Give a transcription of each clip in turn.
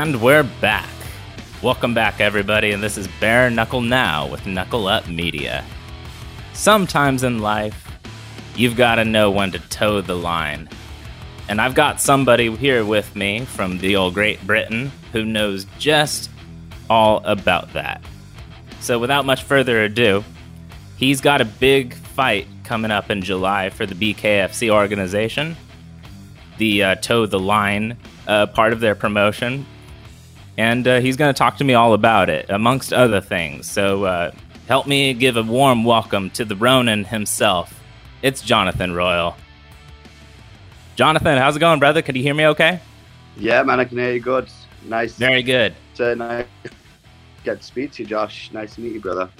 And we're back. Welcome back, everybody, and this is Bare Knuckle Now with Knuckle Up Media. Sometimes in life, you've got to know when to toe the line. And I've got somebody here with me from the old Great Britain who knows just all about that. So, without much further ado, he's got a big fight coming up in July for the BKFC organization, the uh, toe the line uh, part of their promotion. And uh, he's going to talk to me all about it, amongst other things. So, uh, help me give a warm welcome to the Ronin himself. It's Jonathan Royal. Jonathan, how's it going, brother? Can you hear me okay? Yeah, man, I can hear you good. Nice. Very good. To, nice get to speak to you, Josh. Nice to meet you, brother.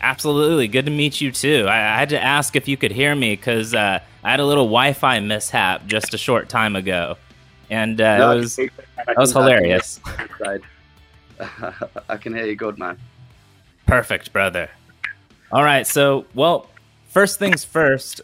Absolutely. Good to meet you, too. I, I had to ask if you could hear me because uh, I had a little Wi Fi mishap just a short time ago. And uh, no, it was, that was hilarious. I can hear you good, man. Perfect, brother. All right. So, well, first things first,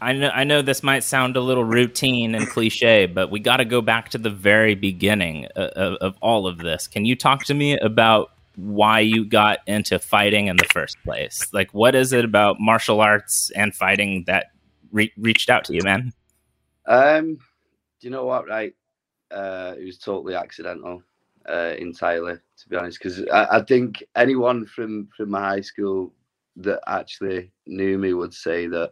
I know I know this might sound a little routine and cliche, but we got to go back to the very beginning of, of, of, all of this. Can you talk to me about why you got into fighting in the first place? Like, what is it about martial arts and fighting that re- reached out to you, man? Um, do you know what? Right, uh, it was totally accidental, uh, entirely. To be honest, because I, I think anyone from from my high school that actually knew me would say that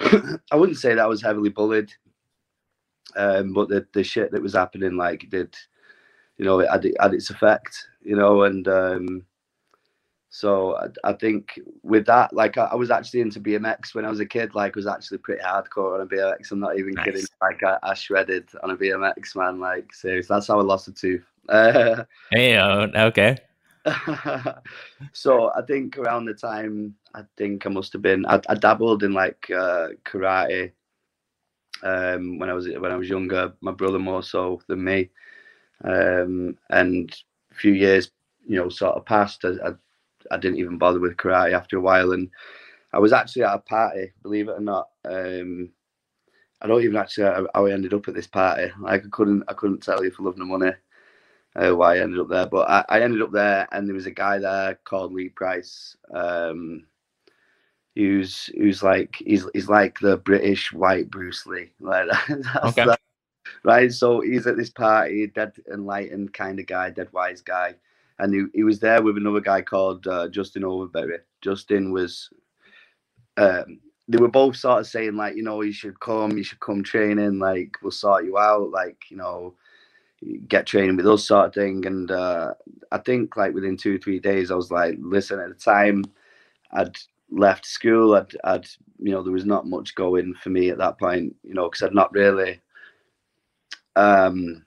I wouldn't say that I was heavily bullied, um, but the the shit that was happening like did, you know, it had, it had its effect, you know, and um, so I, I, think with that, like I, I, was actually into BMX when I was a kid. Like, was actually pretty hardcore on a BMX. I'm not even nice. kidding. Like, I, I, shredded on a BMX, man. Like, seriously, that's how I lost a tooth. hey, oh, okay. so I think around the time I think I must have been I, I dabbled in like uh, karate um, when I was when I was younger. My brother more so than me, um, and a few years you know sort of passed. I, I, didn't even bother with karate after a while, and I was actually at a party, believe it or not. Um, I don't even actually how I ended up at this party. Like I couldn't I couldn't tell you for love nor money uh, why I ended up there. But I, I, ended up there, and there was a guy there called Lee Price, um, who's who's like he's he's like the British white Bruce Lee, like okay. That, right. So he's at this party, dead enlightened kind of guy, dead wise guy, and he, he was there with another guy called uh, Justin Overberry. Justin was. Um, they were both sort of saying like, you know, you should come, you should come training, like we'll sort you out, like you know, get training with us sort of thing. And uh, I think like within two three days, I was like, listen. At the time, I'd left school. I'd, I'd you know there was not much going for me at that point. You know, because I'd not really. Um,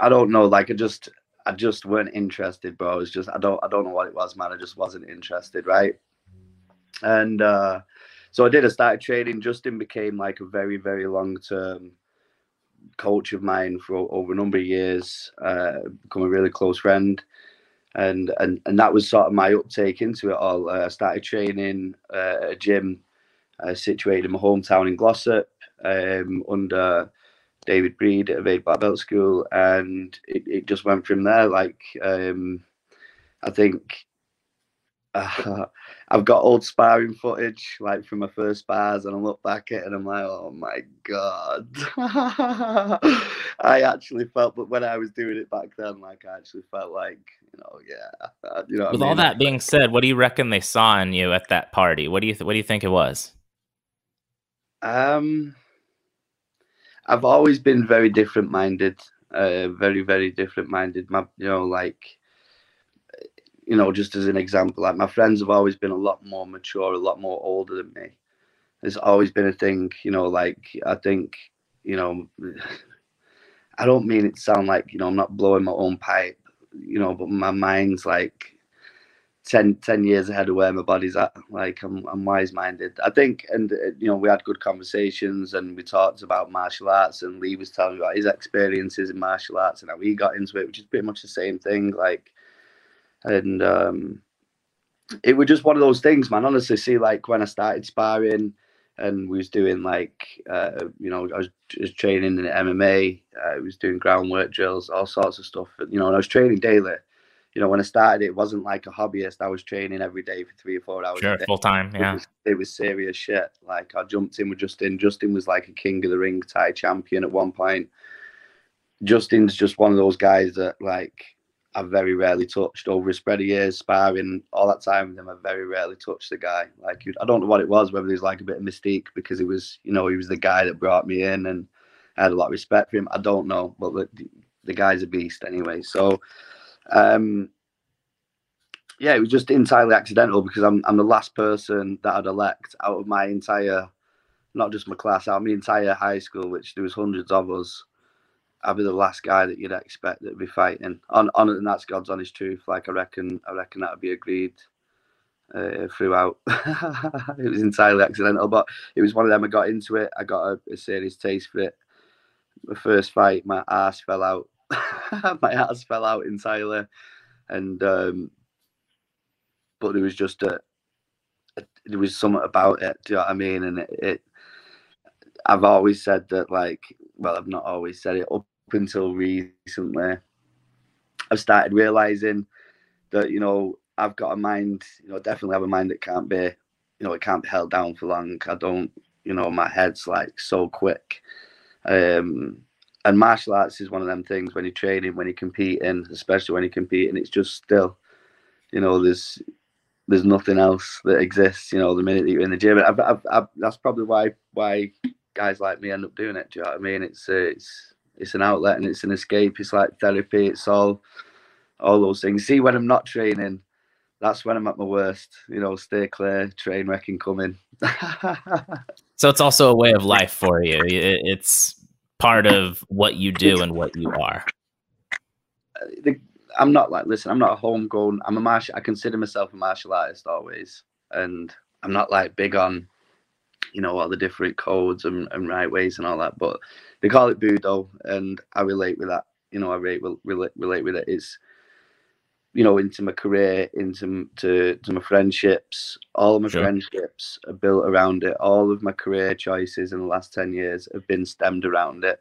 I don't know. Like I just, I just weren't interested, bro. I was just, I don't, I don't know what it was, man. I just wasn't interested, right? And uh, so I did. I started training. Justin became like a very, very long term coach of mine for over a number of years, uh, become a really close friend. And, and and that was sort of my uptake into it all. Uh, I started training uh, a gym uh, situated in my hometown in Glossop um, under David Breed at Evade Black Belt School, and it, it just went from there. Like um, I think uh, I've got old sparring footage, like from my first spars, and I look back at it and I'm like, oh my god. I actually felt, but when I was doing it back then, like I actually felt like, you know, yeah, you know. With all that being said, what do you reckon they saw in you at that party? What do you th- what do you think it was? Um, I've always been very different minded, uh, very very different minded. My, you know, like you know, just as an example, like my friends have always been a lot more mature, a lot more older than me. There's always been a thing, you know, like I think, you know, I don't mean it sound like, you know, I'm not blowing my own pipe, you know, but my mind's like 10, 10 years ahead of where my body's at. Like I'm, I'm wise minded. I think, and, uh, you know, we had good conversations and we talked about martial arts and Lee was telling me about his experiences in martial arts and how he got into it, which is pretty much the same thing. Like, and um, it was just one of those things, man. Honestly, see, like when I started sparring, and we was doing like uh, you know I was, was training in MMA. Uh, I was doing groundwork drills, all sorts of stuff. You know, and I was training daily. You know, when I started, it wasn't like a hobbyist. I was training every day for three or four hours. Sure, full time. Yeah, it was, it was, serious shit. Like I jumped in with Justin. Justin was like a king of the ring Thai champion at one point. Justin's just one of those guys that like I've very rarely touched over a spread of years sparring all that time with him. I've very rarely touched the guy. Like I don't know what it was, whether there's like a bit of mystique because he was, you know, he was the guy that brought me in, and I had a lot of respect for him. I don't know, but the, the guy's a beast anyway. So, um, yeah, it was just entirely accidental because I'm I'm the last person that I'd elect out of my entire, not just my class, out of my entire high school, which there was hundreds of us I'd be the last guy that you'd expect that'd be fighting. On on and that's God's honest truth. Like I reckon I reckon that'd be agreed uh, throughout. it was entirely accidental, but it was one of them. I got into it. I got a, a serious taste for it. My first fight, my ass fell out. my ass fell out entirely, and um, but it was just a, a, there was something about it. Do you know what I mean? And it, it I've always said that like well I've not always said it up until recently, I've started realizing that you know I've got a mind, you know, definitely have a mind that can't be, you know, it can't be held down for long. I don't, you know, my head's like so quick. Um, and martial arts is one of them things when you're training, when you're competing, especially when you're competing, it's just still, you know, there's there's nothing else that exists. You know, the minute that you're in the gym, I've, I've, I've, that's probably why why guys like me end up doing it. Do you know what I mean? It's uh, it's it's an outlet and it's an escape. It's like therapy. It's all all those things. See, when I'm not training, that's when I'm at my worst. You know, stay clear, train wrecking coming. so it's also a way of life for you. It's part of what you do and what you are. Uh, I'm not like listen. I'm not a homegrown. I'm a martial. I consider myself a martial artist always, and I'm not like big on, you know, all the different codes and, and right ways and all that. But they call it Budo, and I relate with that. You know, I relate relate, relate with it. It's you know into my career, into to to my friendships. All of my sure. friendships are built around it. All of my career choices in the last ten years have been stemmed around it,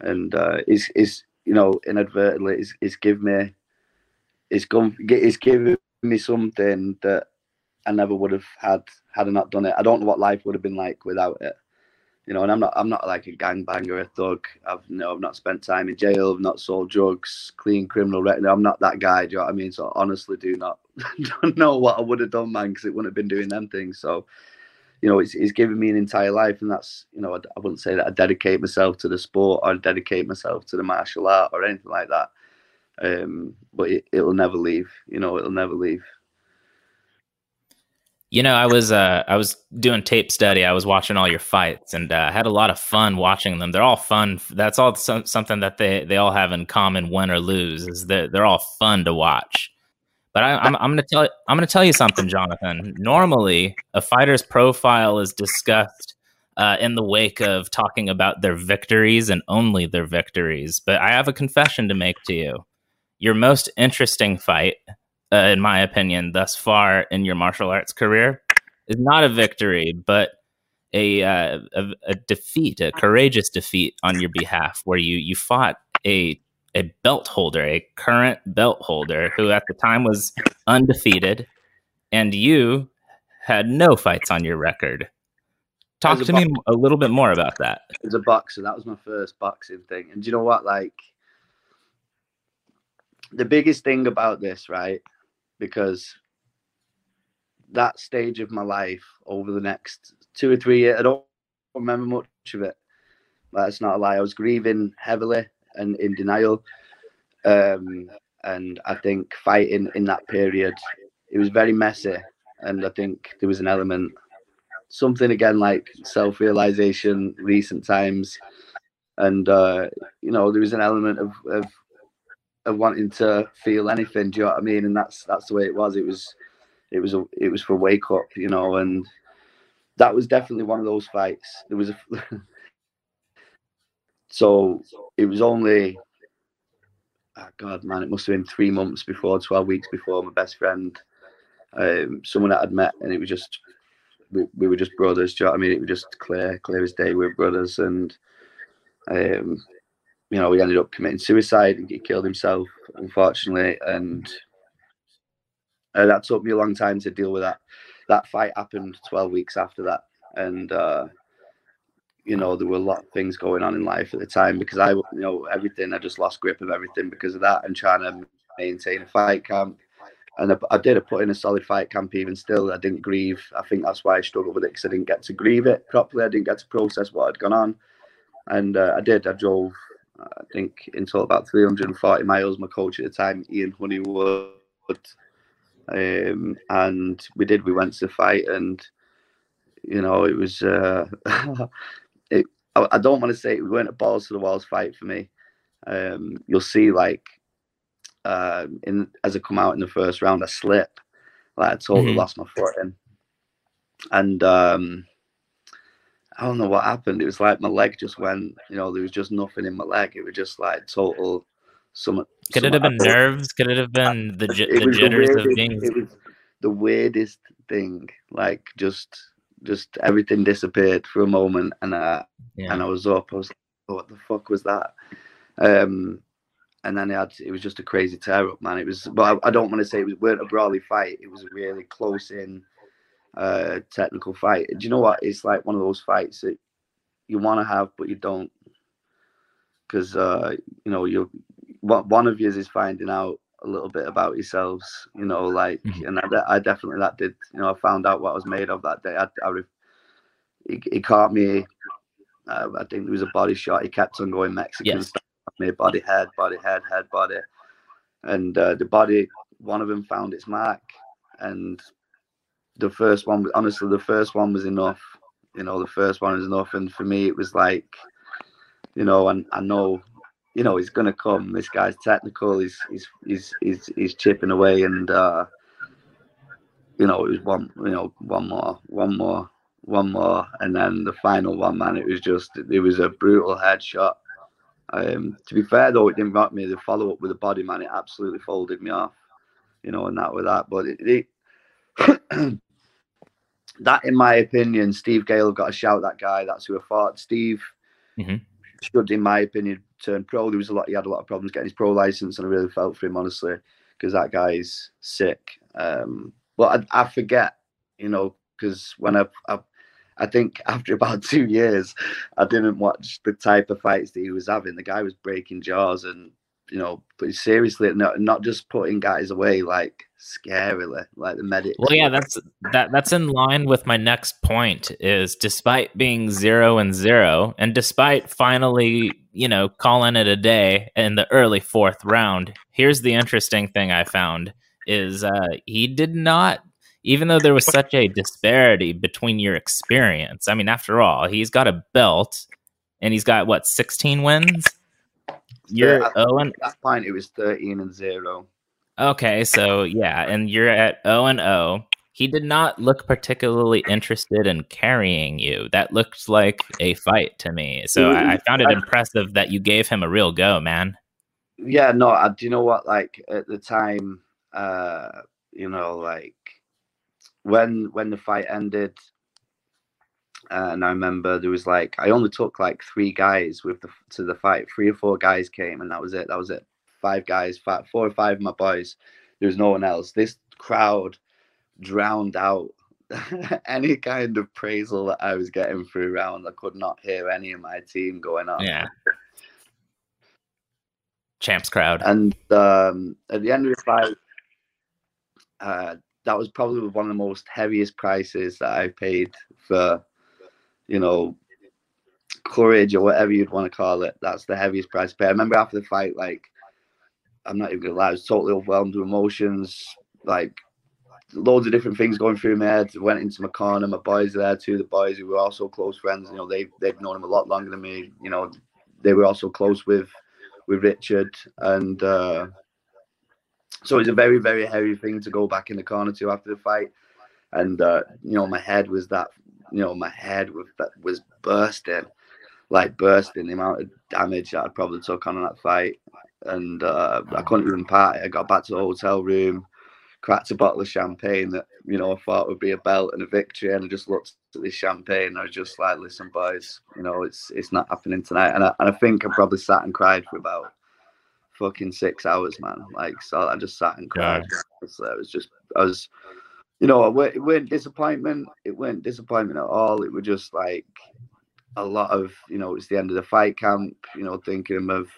and uh, it's it's you know inadvertently it's, it's given me it's gone it's given me something that I never would have had had I not done it. I don't know what life would have been like without it you know, and I'm not I'm not like a gangbanger, a thug. I've you know I've not spent time in jail, I've not sold drugs, clean criminal record. I'm not that guy. Do you know what I mean? So honestly, do not don't know what I would have done, man, because it wouldn't have been doing them things. So, you know, it's, it's given me an entire life, and that's you know I, I wouldn't say that I dedicate myself to the sport or dedicate myself to the martial art or anything like that. Um, but it, it'll never leave. You know, it'll never leave. You know, I was uh, I was doing tape study. I was watching all your fights, and uh, had a lot of fun watching them. They're all fun. That's all something that they, they all have in common, win or lose, is that they're all fun to watch. But I, I'm, I'm going to tell I'm to tell you something, Jonathan. Normally, a fighter's profile is discussed uh, in the wake of talking about their victories and only their victories. But I have a confession to make to you. Your most interesting fight uh, in my opinion, thus far in your martial arts career, is not a victory, but a, uh, a, a defeat, a courageous defeat on your behalf, where you you fought a a belt holder, a current belt holder who at the time was undefeated, and you had no fights on your record. Talk to me a little bit more about that. As a boxer, that was my first boxing thing, and do you know what? Like the biggest thing about this, right, because that stage of my life over the next two or three years, I don't remember much of it. That's not a lie. I was grieving heavily and in denial. Um, and I think fighting in that period, it was very messy. And I think there was an element, something again like self realization, recent times. And, uh, you know, there was an element of, of of wanting to feel anything. Do you know what I mean? And that's that's the way it was. It was it was a it was for wake up, you know, and that was definitely one of those fights. There was a so it was only oh God man, it must have been three months before, twelve weeks before my best friend, um, someone that I'd met, and it was just we, we were just brothers. Do you know what I mean? It was just clear, clear as day. We were brothers, and um, you know, he ended up committing suicide and he killed himself, unfortunately, and uh, that took me a long time to deal with that. That fight happened 12 weeks after that, and uh, you know there were a lot of things going on in life at the time because I, you know, everything. I just lost grip of everything because of that, and trying to maintain a fight camp. And I, I did. I put in a solid fight camp. Even still, I didn't grieve. I think that's why I struggled with it because I didn't get to grieve it properly. I didn't get to process what had gone on, and uh, I did. I drove. I think in total about 340 miles. My coach at the time, Ian Honeywood, um, and we did. We went to the fight, and you know, it was. Uh, it. I, I don't want to say it, we weren't a balls to the walls fight for me. Um, you'll see, like, uh, in as I come out in the first round, I slip, like I totally Mhm. lost my footing, and um, I don't know what happened. It was like my leg just went. You know, there was just nothing in my leg. It was just like total. Some. Could it have been nerves? Could it have been the, j- the jitters of weirdest- being? It was the weirdest thing. Like just, just everything disappeared for a moment, and I Yeah. and I was up. I was like, "Oh, what the fuck was that? Um, and then it had it was just a crazy tear up, man. It was, but I, I don't want to say it was weren't a brawly fight. It was a really close in, uh, technical fight. Do you know what? It's like one of those fights that you want to have, but you don't, because uh, you know you one of yours is finding out a little bit about yourselves. You know, like, Mhm. and I, I definitely that did. You know, I found out what I was made of that day. I, I re- he, he caught me. Uh, I think it was a body shot. He kept on going Mexican Yes. Me body head, body head, head body, and uh, the body. One of them found its mark, and the first one. Honestly, the first one was enough. You know, the first one was enough, and for me, it was like, you know, and I know, you know, he's gonna come. This guy's technical. He's he's he's he's, he's chipping away, and uh, you know, it was one, you know, one more, one more, one more, and then the final one, man, it was just, it was a brutal headshot. Um, to be fair though, it didn't rock me. The follow up with the body, man, it absolutely folded me off, you know, and that with that. But it, it that, in my opinion, Steve Gale got to shout that guy. That's who I fought. Steve Mhm. should, in my opinion, turn pro. There was a lot. He had a lot of problems getting his pro license, and I really felt for him honestly because that guy's sick. Um, but I, I forget, you know, because when I, I, I think after about two years, I didn't watch the type of fights that he was having. The guy was breaking jaws and, you know, seriously, not not just putting guys away like scarily, like the medics. Well, yeah, that's that. That's in line with my next point. Is despite being zero and zero, and despite finally, you know, calling it a day in the early fourth round, here's the interesting thing I found: is uh, he did not, even though there was such a disparity between your experience. I mean, after all, he's got a belt, and he's got what sixteen wins. You're Yeah, oh and At that point, it was thirteen and zero. Okay, so yeah, and you're at O and O. He did not look particularly interested in carrying you. That looked like a fight to me. So I, I found it impressive that you gave him a real go, man. Yeah, no, I, do you know what? Like at the time, uh, you know, like when when the fight ended, uh, and I remember there was like I only took like three guys with the to the fight. Three or four guys came, and that was it. That was it. Five guys, five, four or five of my boys. There was no one else. This crowd drowned out any kind of praisal that I was getting through round. I could not hear any of my team going on. Yeah. Champs crowd. And um, at the end of the fight, uh, that was probably one of the most heaviest prices that I've paid for, you know, courage or whatever you'd want to call it. That's the heaviest price I paid. I remember after the fight, like, I'm not even gonna lie, I was totally overwhelmed with emotions, like loads of different things going through my head. Went into my corner, my boys are there too. The boys who were also close friends, you know, they they've known him a lot longer than me. You know, they were also close with with Richard, and uh, so it's a very very heavy thing to go back in the corner to after the fight. And uh, you know, my head was that, you know, my head was was bursting, like bursting. The amount of damage that I probably took on in that fight, and uh, I couldn't even party. I got back to the hotel room cracked a bottle of champagne that you know I thought would be a belt and a victory, and I just looked at this champagne and I was just like, "Listen, boys, you know it's it's not happening tonight." And I and I think I probably sat and cried for about fucking six hours, man. Like so, I just sat and cried. Yeah. So it was just I was, you know, it weren't disappointment. It weren't disappointment at all. It was just like a lot of you know it's the end of the fight camp. You know, thinking of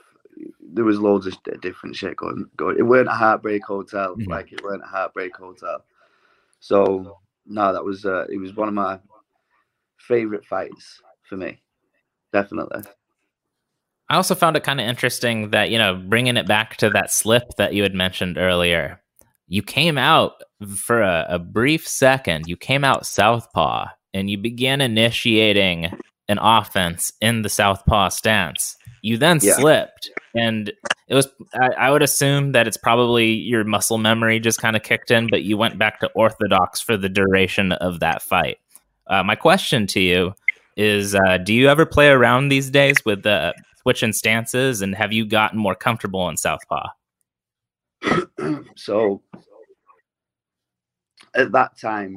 there was loads of different shit going. going. It weren't a heartbreak hotel, mm-hmm. like it weren't a heartbreak hotel. So no, that was uh, it was one of my favorite fights for me, definitely. I also found it kind of interesting that you know bringing it back to that slip that you had mentioned earlier. You came out for a, a brief second. You came out southpaw and you began initiating an offense in the southpaw stance. You then yeah. slipped, and it was. I, I, would assume that it's probably your muscle memory just kind of kicked in, but you went back to orthodox for the duration of that fight. Uh, my question to you is: uh, Do you ever play around these days with the switching stances, and have you gotten more comfortable in southpaw? so, at that time,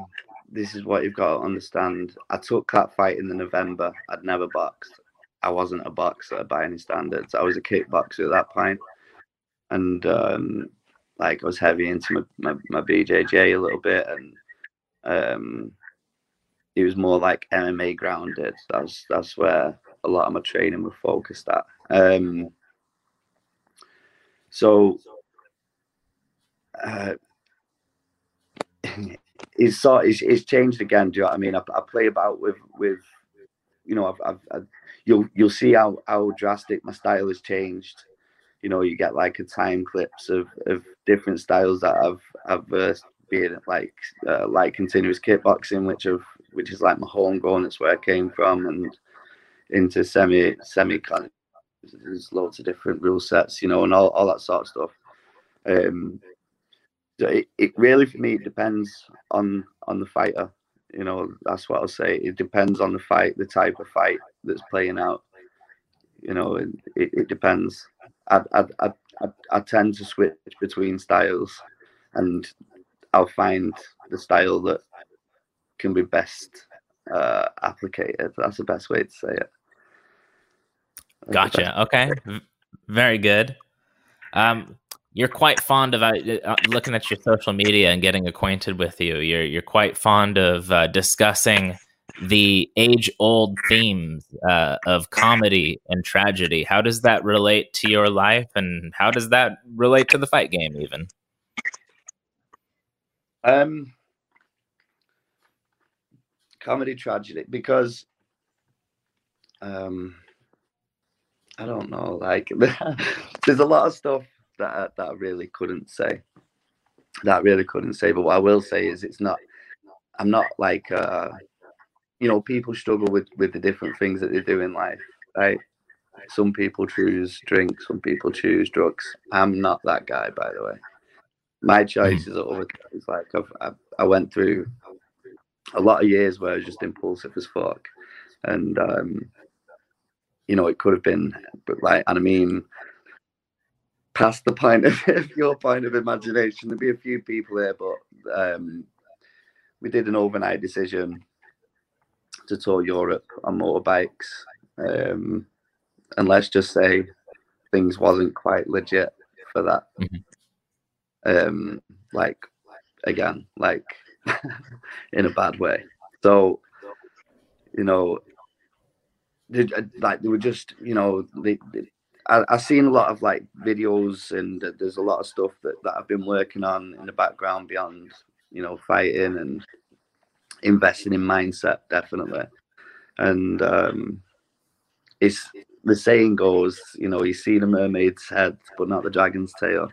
this is what you've got to understand. I took that fight in the November. I'd never boxed. I wasn't a boxer by any standards. I was a kickboxer at that point, and um, like I was heavy into my, my, my BJJ a little bit, and um, it was more like MMA grounded. That's that's where a lot of my training was focused at. Um, so uh, it's sort it's changed again. Do you know what I mean? I, I play about with with you know I've, I've, I've you'll you'll see how how drastic my style has changed. You know, you get like a time clips of of different styles that I've I've uh, been like uh, like continuous kickboxing, which of which is like my homegrown. That's where I came from, and into semi semi kind there's loads of different rule sets, you know, and all, all that sort of stuff. Um, it, it really for me depends on on the fighter you know, that's what I'll say. It depends on the fight, the type of fight that's playing out. You know, it, it depends. I, I, I, I tend to switch between styles and I'll find the style that can be best uh, applicated. That's the best way to say it. That's gotcha. Okay. Very good. Um, you're quite fond of uh, uh, looking at your social media and getting acquainted with you. You're you're quite fond of uh, discussing the age old themes uh, of comedy and tragedy. How does that relate to your life, and how does that relate to the fight game, even? Um, comedy tragedy because um, I don't know. Like, there's a lot of stuff that that I really couldn't say. That I really couldn't say. But what I will say is, it's not. I'm not like. Uh, you know, people struggle with with the different things that they do in life, right? Some people choose drink, some people choose drugs. I'm not that guy, by the way. My choices are things. Like I've, I've, I went through a lot of years where I was just impulsive as fuck, and um, you know, it could have been, but like, and I mean, past the point of your point of imagination. There'd be a few people here, but um, we did an overnight decision to tour Europe on motorbikes. Um, and let's just say things wasn't quite legit for that. Mm-hmm. Um, like again, like in a bad way. So, you know, like they were just, you know, they, they I, have seen a lot of like videos and there's a lot of stuff that, that I've been working on in the background beyond, you know, fighting and investing in mindset, definitely. And um, it's the saying goes, you know, you see the mermaid's head, but not the dragon's tail.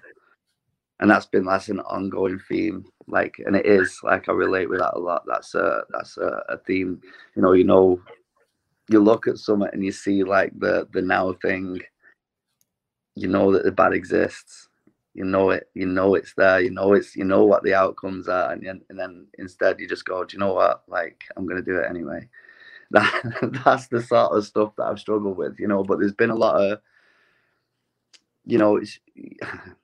And that's been that's an ongoing theme, like, and it is like I relate with that a lot. That's a that's a, a theme, you know. You know, you look at something and you see like the the now thing, you know that the bad exists. You know it you know it's there you know it's you know what the outcomes are and, and then instead you just go do you know what? Like i'm to do it anyway. That that's the sort of stuff that i've struggled with you know but there's been a lot of you know it's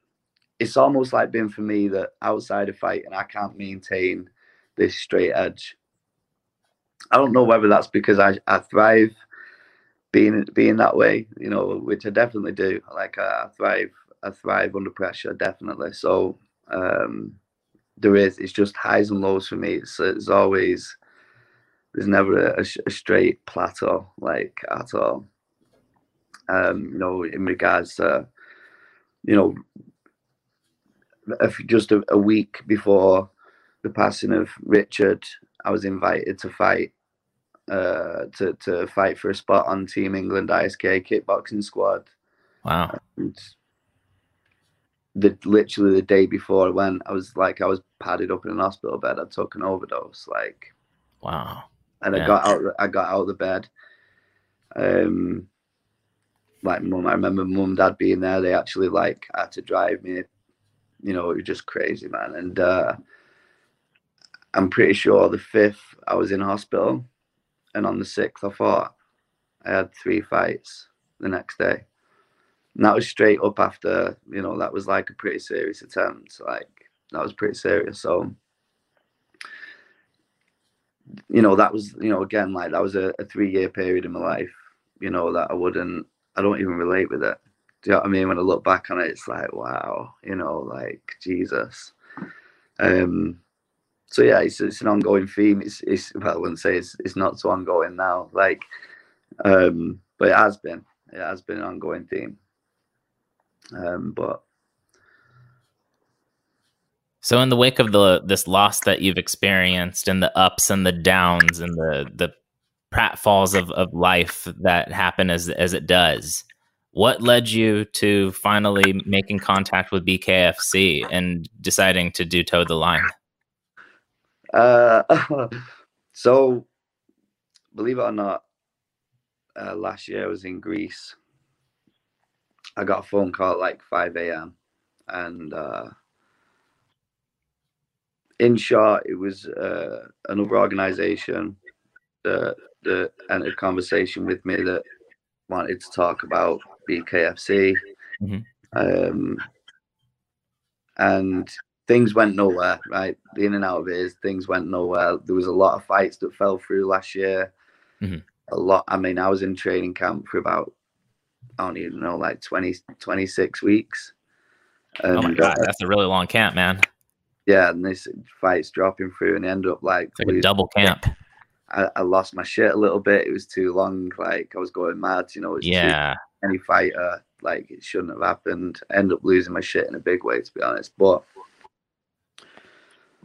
it's almost like been for me that outside of fighting, I can't maintain this straight edge. I don't know whether that's because I, I thrive being being that way, you know, which I definitely do. Like I, I thrive, I thrive under pressure, definitely. So um, there is. It's just highs and lows for me. It's, it's always there's never a, a straight plateau like at all. Um, you know, in regards to you know, if just a, a week before the passing of Richard, I was invited to fight uh, to to fight for a spot on Team England ISK kickboxing squad. Wow. And the literally the day before I went, I was like I was padded up in an hospital bed. I took an overdose, like wow. And Yeah. I got out. I got out of the bed. Um, like mum, I remember mum and dad being there. They actually like had to drive me. You know, it was just crazy, man. And uh, I'm pretty sure the fifth I was in hospital, and on the sixth I fought. I had three fights the next day. And that was straight up after, you know, that was like a pretty serious attempt. Like that was pretty serious. So, you know, that was, you know, again, like that was a, a three year period in my life, you know, that I wouldn't, I don't even relate with it. Do you know what I mean? When I look back on it, it's like, wow, you know, like Jesus. Um, so yeah, it's, it's an ongoing theme. It's, it's, well, I wouldn't say it's, it's not so ongoing now, like, um, but it has been, it has been an ongoing theme. Um, but So in the wake of the this loss that you've experienced and the ups and the downs and the the pratfalls of, of life that happen as as it does, what led you to finally making contact with BKFC and deciding to do toe the line? Uh, so, believe it or not, uh, last year I was in Greece. I got a phone call at like 5 a.m. And uh, in short, it was uh, another organization that, that entered conversation with me that wanted to talk about BKFC. Mhm. Um, and things went nowhere, right? The in and out of it is things went nowhere. There was a lot of fights that fell through last year. Mhm. A lot. I mean, I was in training camp for about, I don't even know, like 20, 26 weeks. oh my god, uh, that's a really long camp, man. yeah, and this fight's dropping through, and end up like, It's like a double camp. I, I lost my shit a little bit. It was too long. Like I was going mad. You know, it's too- Yeah. any fighter. Like it shouldn't have happened. End up losing my shit in a big way, to be honest. But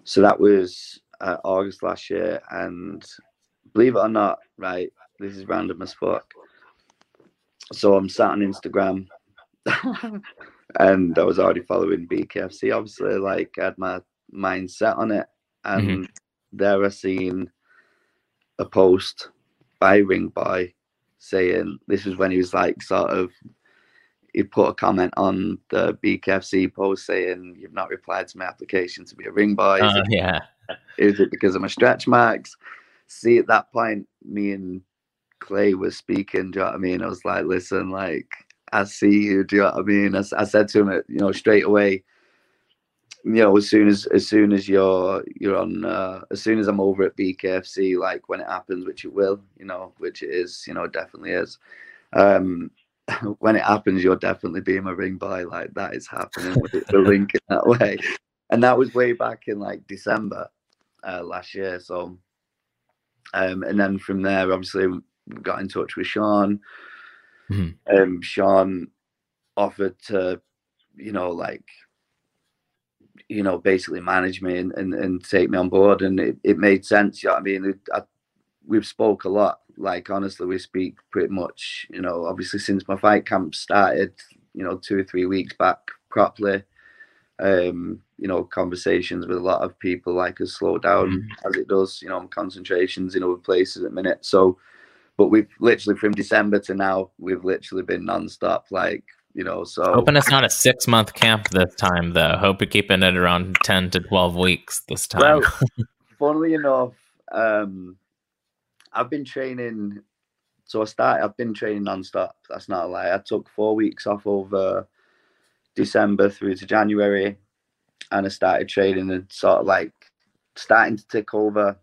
so that was uh, August last year, and believe it or not, right, this is random as fuck. So I'm sat on Instagram, and I was already following BKFC. Obviously, like I had my mind set on it, and there I seen a post by Ring Boy saying this was when he was like sort of he put a comment on the BKFC post saying you've not replied to my application to be a ring boy. Is, Uh, it, yeah. is it because of my stretch marks? See, at that point, me and Clay was speaking. Do you know what I mean? I was like, listen, like I see you. Do you know what I mean? I said to him, uh, you know, straight away. You know, as soon as as soon as you're you're on, uh, as soon as I'm over at BKFC, like when it happens, which it will, you know, which it is, you know, it definitely is. Um, when it happens, you'll definitely be my ring by. Like that is happening with the link in that way. And that was way back in like December uh, last year. So, um, and then from there, obviously, we got in touch with Sean. Mhm. Um, Sean offered to, you know, like, you know, basically manage me and, and, and take me on board. And it, it made sense. You know what I mean? It, I, we've spoke a lot. Like, honestly, we speak pretty much, you know, obviously since my fight camp started, you know, two or three weeks back properly. Um, you know, conversations with a lot of people like has slowed down as it does, you know, concentrations in other places at the minute. So, but we've literally from December to now, we've literally been non-stop, like, you know, so Hoping it's not a six month camp this time, though. Hope you're keeping it around 10 to 12 weeks this time. Well, funnily enough, um, I've been training. So I started. I've been training non-stop. That's not a lie. I took four weeks off over December through to January, and I started training and sort of like starting to take over,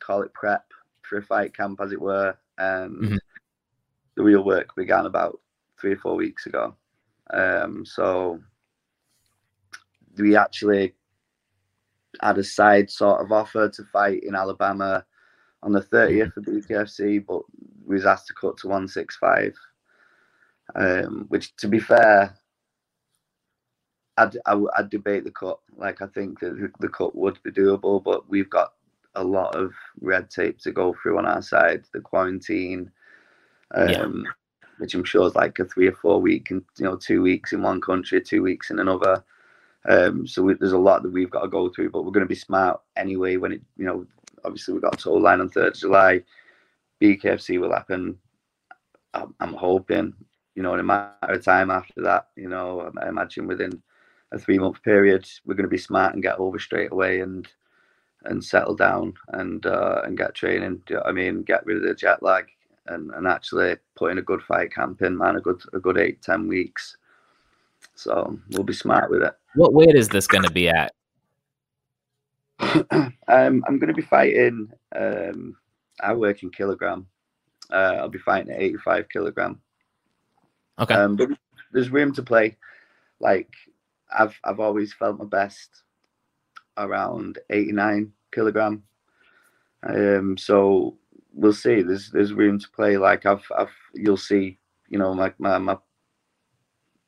call it prep for a fight camp, as it were. And mm-hmm. the real work began about three or four weeks ago. Um, so we actually had a side sort of offer to fight in Alabama on the 30th of BKFC, but was asked to cut to 165. Um, which, to be fair, I'd, I, I'd debate the cut. Like, I think that the cut would be doable, but we've got a lot of red tape to go through on our side. The quarantine, um, yeah. which I'm sure is like a three or four week, and you know, two weeks in one country, two weeks in another. Um, so we, there's a lot that we've got to go through, but we're going to be smart anyway. When it, you know, obviously we've got toe the line on third of July. BKFC will happen. I'm, I'm, hoping, you know, in a matter of time after that, you know, I imagine within a three month period, we're going to be smart and get over straight away and and settle down and uh, and get training. You know I mean, get rid of the jet lag and, and actually put in a good fight camp in, man, a good a good eight ten weeks. So we'll be smart with it. What weight is this going to be at? um, I'm going to be fighting. Um, I work in kilogram. Uh, I'll be fighting at 85 kilogram. Okay. Um, but there's room to play. Like I've I've always felt my best around 89 kilogram. Um, so we'll see. There's there's room to play. Like I've I've you'll see. You know, like my my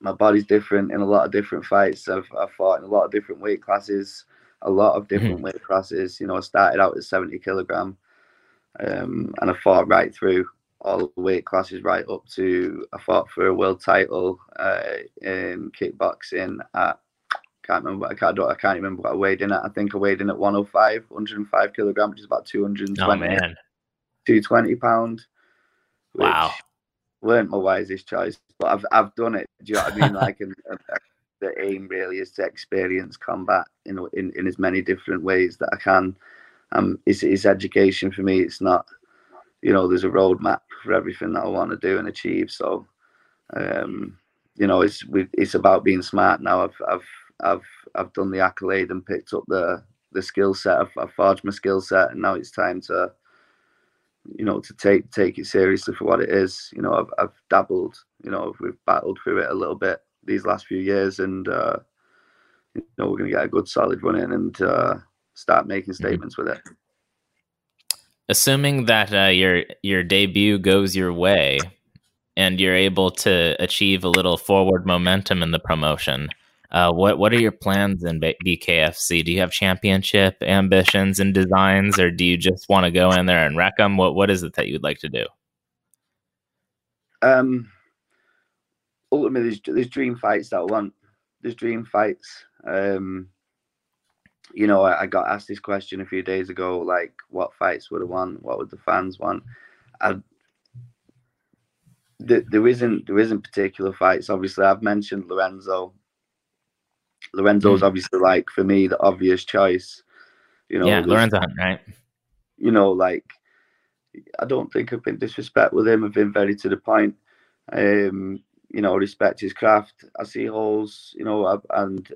my body's different in a lot of different fights. I've I've fought in a lot of different weight classes, a lot of different mm-hmm. weight classes. You know, I started out at 70 kilogram, um, and I fought right through all the weight classes right up to I fought for a world title uh, in kickboxing at can't remember. I can't, I can't remember what I weighed in at. I think I weighed in at 105, 105 kilogram, which is about 220, oh, man. 220 pound. Wow. weren't my wisest choice, but I've I've done it. Do you know what I mean? like, and, and the aim really is to experience combat in in, in as many different ways that I can. Um, it's, it's education for me. It's not, you know, there's a roadmap for everything that I want to do and achieve. So, um, you know, it's it's about being smart now. I've I've I've I've done the accolade and picked up the the skill set. I've, I've forged my skill set, and now it's time to, you know, to take take it seriously for what it is. You know, I've I've dabbled. You know, we've battled through it a little bit these last few years, and uh, you know, we're gonna get a good solid run in and uh, start making mm-hmm. statements mm-hmm. with it. Assuming that uh, your your debut goes your way, and you're able to achieve a little forward momentum in the promotion uh, what what are your plans in BKFC? Do you have championship ambitions and designs, or do you just want to go in there and wreck them? What what is it that you'd like to do? Um, ultimately, there's, there's dream fights that I want. There's dream fights. Um, you know, I, I, got asked this question a few days ago, like what fights would I want? What would the fans want? I, there isn't there isn't particular fights. Obviously, I've mentioned Lorenzo Lorenzo's mm. obviously like for me the obvious choice. You know, yeah, Lorenzo, right? You know, like I don't think I've been disrespectful with him. I've been very to the point. Um, you know, respect his craft. I see holes. You know, and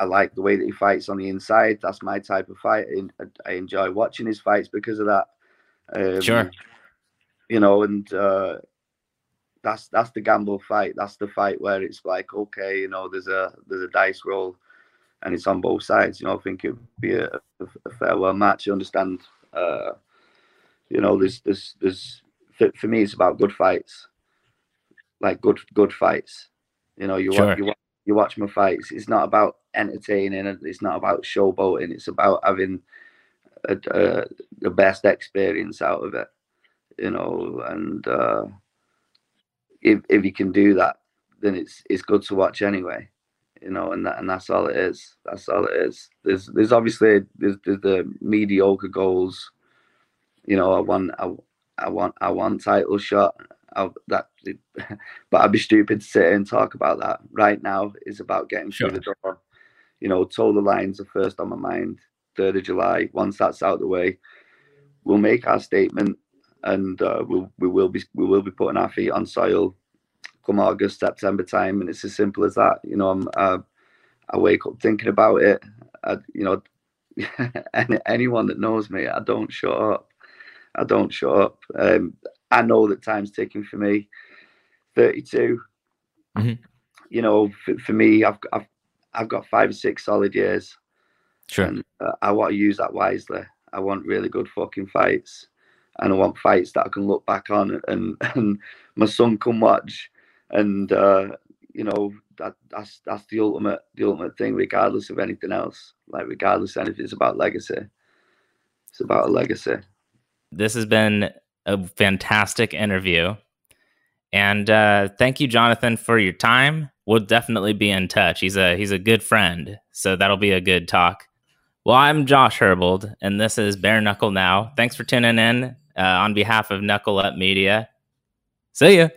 I like the way that he fights on the inside. That's my type of fight. I enjoy watching his fights because of that. Um, sure. You know, and uh, that's that's the gamble fight. That's the fight where it's like, okay, you know, there's a there's a dice roll, and it's on both sides. You know, I think it'd be a, a, farewell match. You understand? Uh, you know, there's there's there's for, me, it's about good fights, like good good fights. You know, you sure. watch, you watch you watch my fights. It's not about entertaining. It's not about showboating. It's about having a, a, the best experience out of it. You know, and. Uh, if if you can do that, then it's it's good to watch anyway. You know, and that and that's all it is. That's all it is. There's there's obviously there's, there's the mediocre goals. You know, I want I, I want I want title shot. I, that, but I'd be stupid to sit and talk about that right now. It's about getting sure. through the door. You know, toe the lines are first on my mind. Third of July. Once that's out of the way, we'll make our statement and uh, we'll, we will be we will be putting our feet on soil come August, September time, and it's as simple as that. You know, I'm, I, I wake up thinking about it. I, you know, anyone that knows me, I don't shut up. I don't shut up. Um, I know that time's ticking for me. 32. Mm-hmm. You know, for, for, me, I've, I've I've got five or six solid years. Sure. And, uh, I want to use that wisely. I want really good fucking fights, and I want fights that I can look back on and and my son can watch, and uh, you know that that's that's the ultimate the ultimate thing, regardless of anything else. Like regardless of anything, it's about legacy. It's about a legacy. This has been a fantastic interview. And uh, thank you, Jonathan, for your time. We'll definitely be in touch. He's a he's a good friend, so that'll be a good talk. Well, I'm Josh Herbold, and this is Bare Knuckle Now. Thanks for tuning in uh, on behalf of Knuckle Up Media. See ya.